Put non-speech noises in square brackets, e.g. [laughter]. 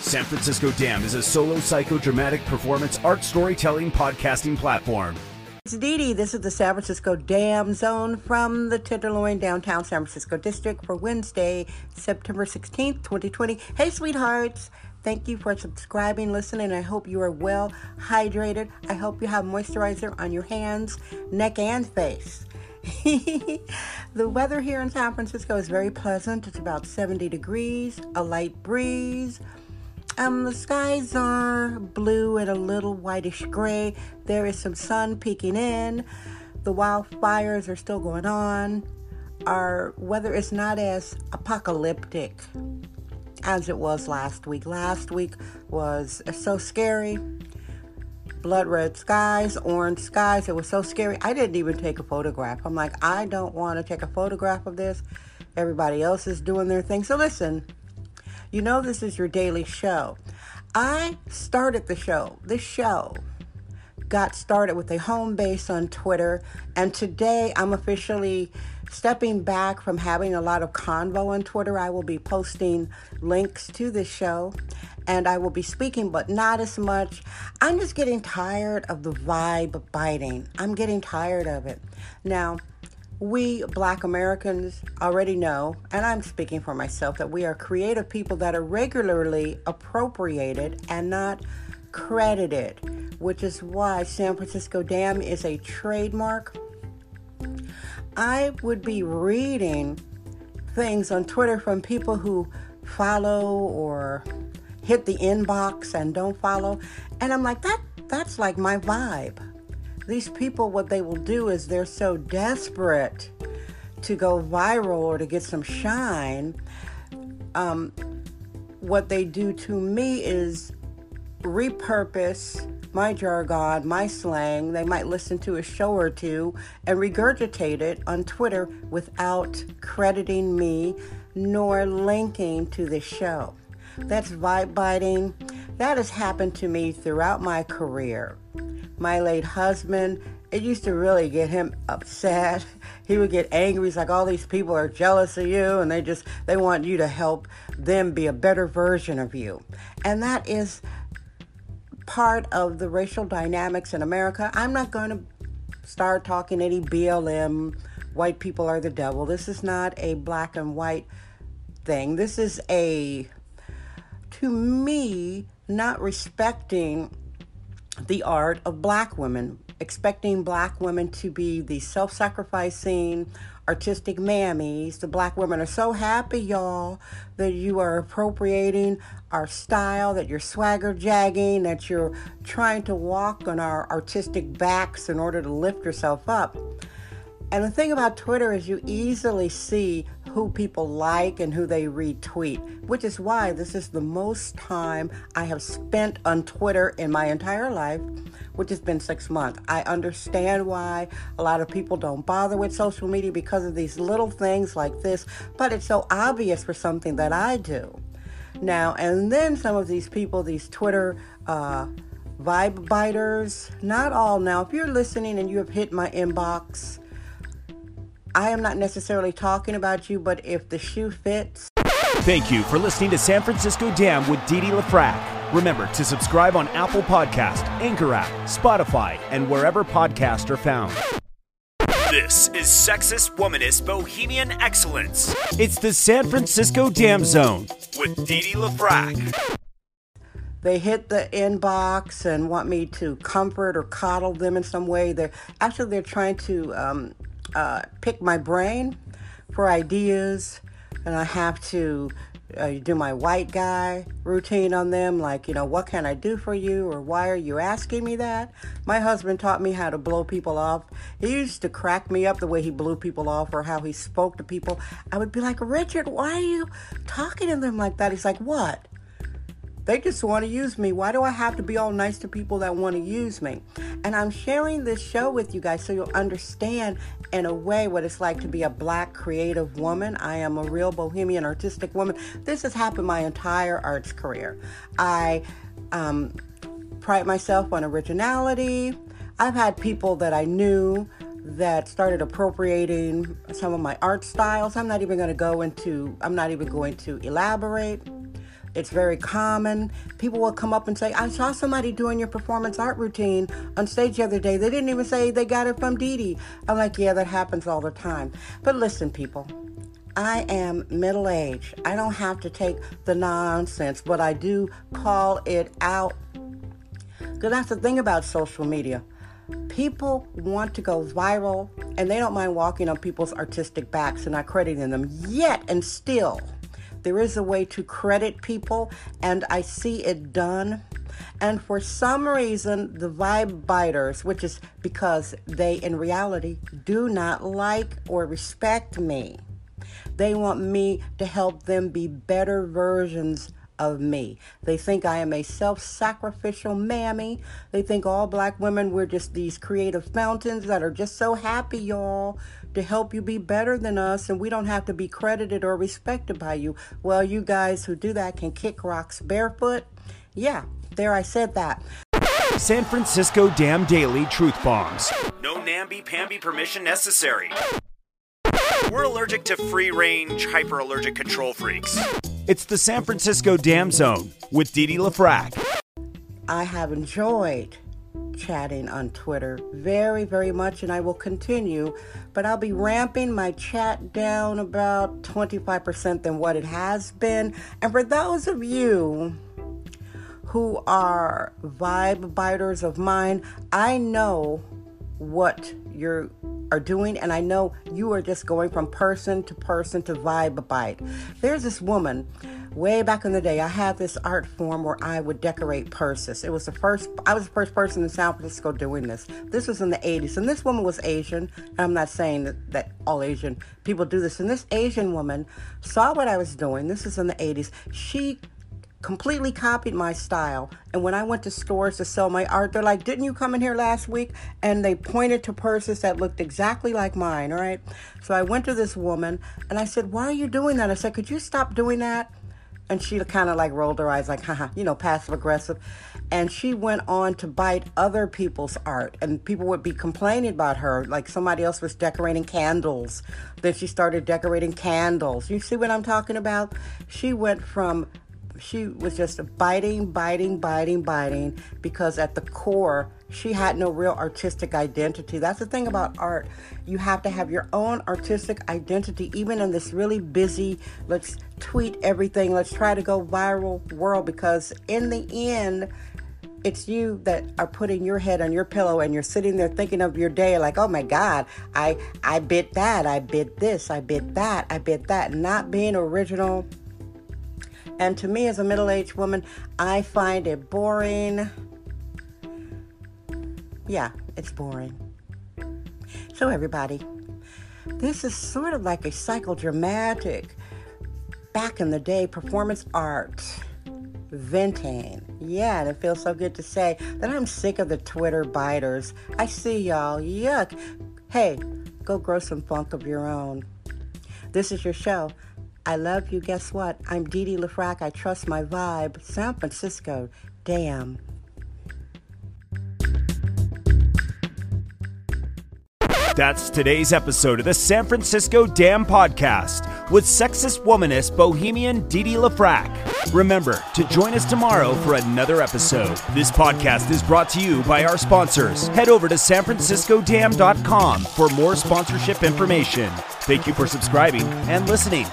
San Francisco Dam is a solo psychodramatic performance art storytelling podcasting platform. It's Dee Dee. This is the San Francisco Dam Zone from the Tenderloin downtown San Francisco district for Wednesday, September 16th, 2020. Hey, sweethearts. Thank you for subscribing, listening. I hope you are well hydrated. I hope you have moisturizer on your hands, neck, and face. [laughs] the weather here in San Francisco is very pleasant. It's about 70 degrees, a light breeze. Um, the skies are blue and a little whitish gray. There is some sun peeking in. The wildfires are still going on. Our weather is not as apocalyptic as it was last week. Last week was so scary. Blood red skies, orange skies. It was so scary. I didn't even take a photograph. I'm like, I don't want to take a photograph of this. Everybody else is doing their thing. So listen, you know this is your daily show. I started the show. This show got started with a home base on Twitter, and today I'm officially stepping back from having a lot of convo on Twitter. I will be posting links to this show and I will be speaking, but not as much. I'm just getting tired of the vibe biting. I'm getting tired of it. Now, we black Americans already know, and I'm speaking for myself, that we are creative people that are regularly appropriated and not credited, which is why San Francisco Dam is a trademark. I would be reading things on Twitter from people who follow or hit the inbox and don't follow. And I'm like, that that's like my vibe. These people, what they will do is they're so desperate to go viral or to get some shine. Um, what they do to me is repurpose my jargon, my slang. They might listen to a show or two and regurgitate it on Twitter without crediting me nor linking to the show. That's vibe biting. That has happened to me throughout my career. My late husband, it used to really get him upset. [laughs] He would get angry. He's like, all these people are jealous of you and they just, they want you to help them be a better version of you. And that is part of the racial dynamics in America. I'm not going to start talking any BLM, white people are the devil. This is not a black and white thing. This is a to me, not respecting the art of black women, expecting black women to be the self sacrificing, artistic mammies. The black women are so happy, y'all, that you are appropriating our style, that you're swagger jagging, that you're trying to walk on our artistic backs in order to lift yourself up. And the thing about Twitter is you easily see who people like and who they retweet, which is why this is the most time I have spent on Twitter in my entire life, which has been six months. I understand why a lot of people don't bother with social media because of these little things like this, but it's so obvious for something that I do. Now, and then some of these people, these Twitter, uh, vibe biters, not all now. If you're listening and you have hit my inbox, I am not necessarily talking about you, but if the shoe fits. Thank you for listening to San Francisco Dam with Dee Dee LaFrac. Remember to subscribe on Apple Podcast, Anchor app, Spotify, and wherever podcasts are found. This is Sexist Womanist Bohemian Excellence. It's the San Francisco Dam Zone with Dee Dee LaFrac. They hit the inbox and want me to comfort or coddle them in some way. They're actually they're trying to um, uh, pick my brain for ideas, and I have to uh, do my white guy routine on them, like, you know, what can I do for you, or why are you asking me that? My husband taught me how to blow people off. He used to crack me up the way he blew people off or how he spoke to people. I would be like, Richard, why are you talking to them like that? He's like, what? They just want to use me. Why do I have to be all nice to people that want to use me? And I'm sharing this show with you guys so you'll understand in a way what it's like to be a black creative woman. I am a real bohemian artistic woman. This has happened my entire arts career. I um, pride myself on originality. I've had people that I knew that started appropriating some of my art styles. I'm not even going to go into, I'm not even going to elaborate. It's very common. People will come up and say, I saw somebody doing your performance art routine on stage the other day. They didn't even say they got it from Dee Dee. I'm like, yeah, that happens all the time. But listen, people, I am middle aged. I don't have to take the nonsense, but I do call it out. Because that's the thing about social media. People want to go viral and they don't mind walking on people's artistic backs and not crediting them. Yet and still, there is a way to credit people, and I see it done. And for some reason, the vibe biters, which is because they in reality do not like or respect me, they want me to help them be better versions of me. They think I am a self sacrificial mammy. They think all black women, we're just these creative fountains that are just so happy, y'all, to help you be better than us, and we don't have to be credited or respected by you. Well, you guys who do that can kick rocks barefoot. Yeah, there I said that. San Francisco Dam Daily Truth Bombs. No namby-pamby permission necessary. We're allergic to free range, hyper allergic control freaks. It's the San Francisco Dam Zone with Dee Dee LaFrac. I have enjoyed chatting on Twitter very, very much, and I will continue. But I'll be ramping my chat down about 25% than what it has been. And for those of you who are vibe biters of mine, I know what you're are doing, and I know you are just going from person to person to vibe bite. There's this woman way back in the day. I had this art form where I would decorate purses. It was the first. I was the first person in San Francisco doing this. This was in the 80s, and this woman was Asian. I'm not saying that, that all Asian people do this. And this Asian woman saw what I was doing. This is in the 80s. She completely copied my style. And when I went to stores to sell my art, they're like, Didn't you come in here last week? And they pointed to purses that looked exactly like mine, all right? So I went to this woman and I said, Why are you doing that? I said, Could you stop doing that? And she kind of like rolled her eyes, like, haha, you know, passive aggressive. And she went on to bite other people's art. And people would be complaining about her. Like somebody else was decorating candles. Then she started decorating candles. You see what I'm talking about? She went from she was just biting, biting, biting, biting because at the core, she had no real artistic identity. That's the thing about art. You have to have your own artistic identity, even in this really busy, let's tweet everything, let's try to go viral world because in the end, it's you that are putting your head on your pillow and you're sitting there thinking of your day like oh my god i i bit that i bit this i bit that i bit that not being original and to me, as a middle aged woman, I find it boring. Yeah, it's boring. So, everybody, this is sort of like a psychodramatic, back in the day performance art venting. Yeah, and it feels so good to say that I'm sick of the Twitter biters. I see y'all. Yuck. Hey, go grow some funk of your own. This is your show. I love you. Guess what? I'm Dee Dee LaFrac. I trust my vibe. San Francisco. Damn. That's today's episode of the San Francisco Dam Podcast with sexist womanist bohemian Dee Dee LaFrac. Remember to join us tomorrow for another episode. This podcast is brought to you by our sponsors. Head over to sanfranciscodam.com for more sponsorship information. Thank you for subscribing and listening.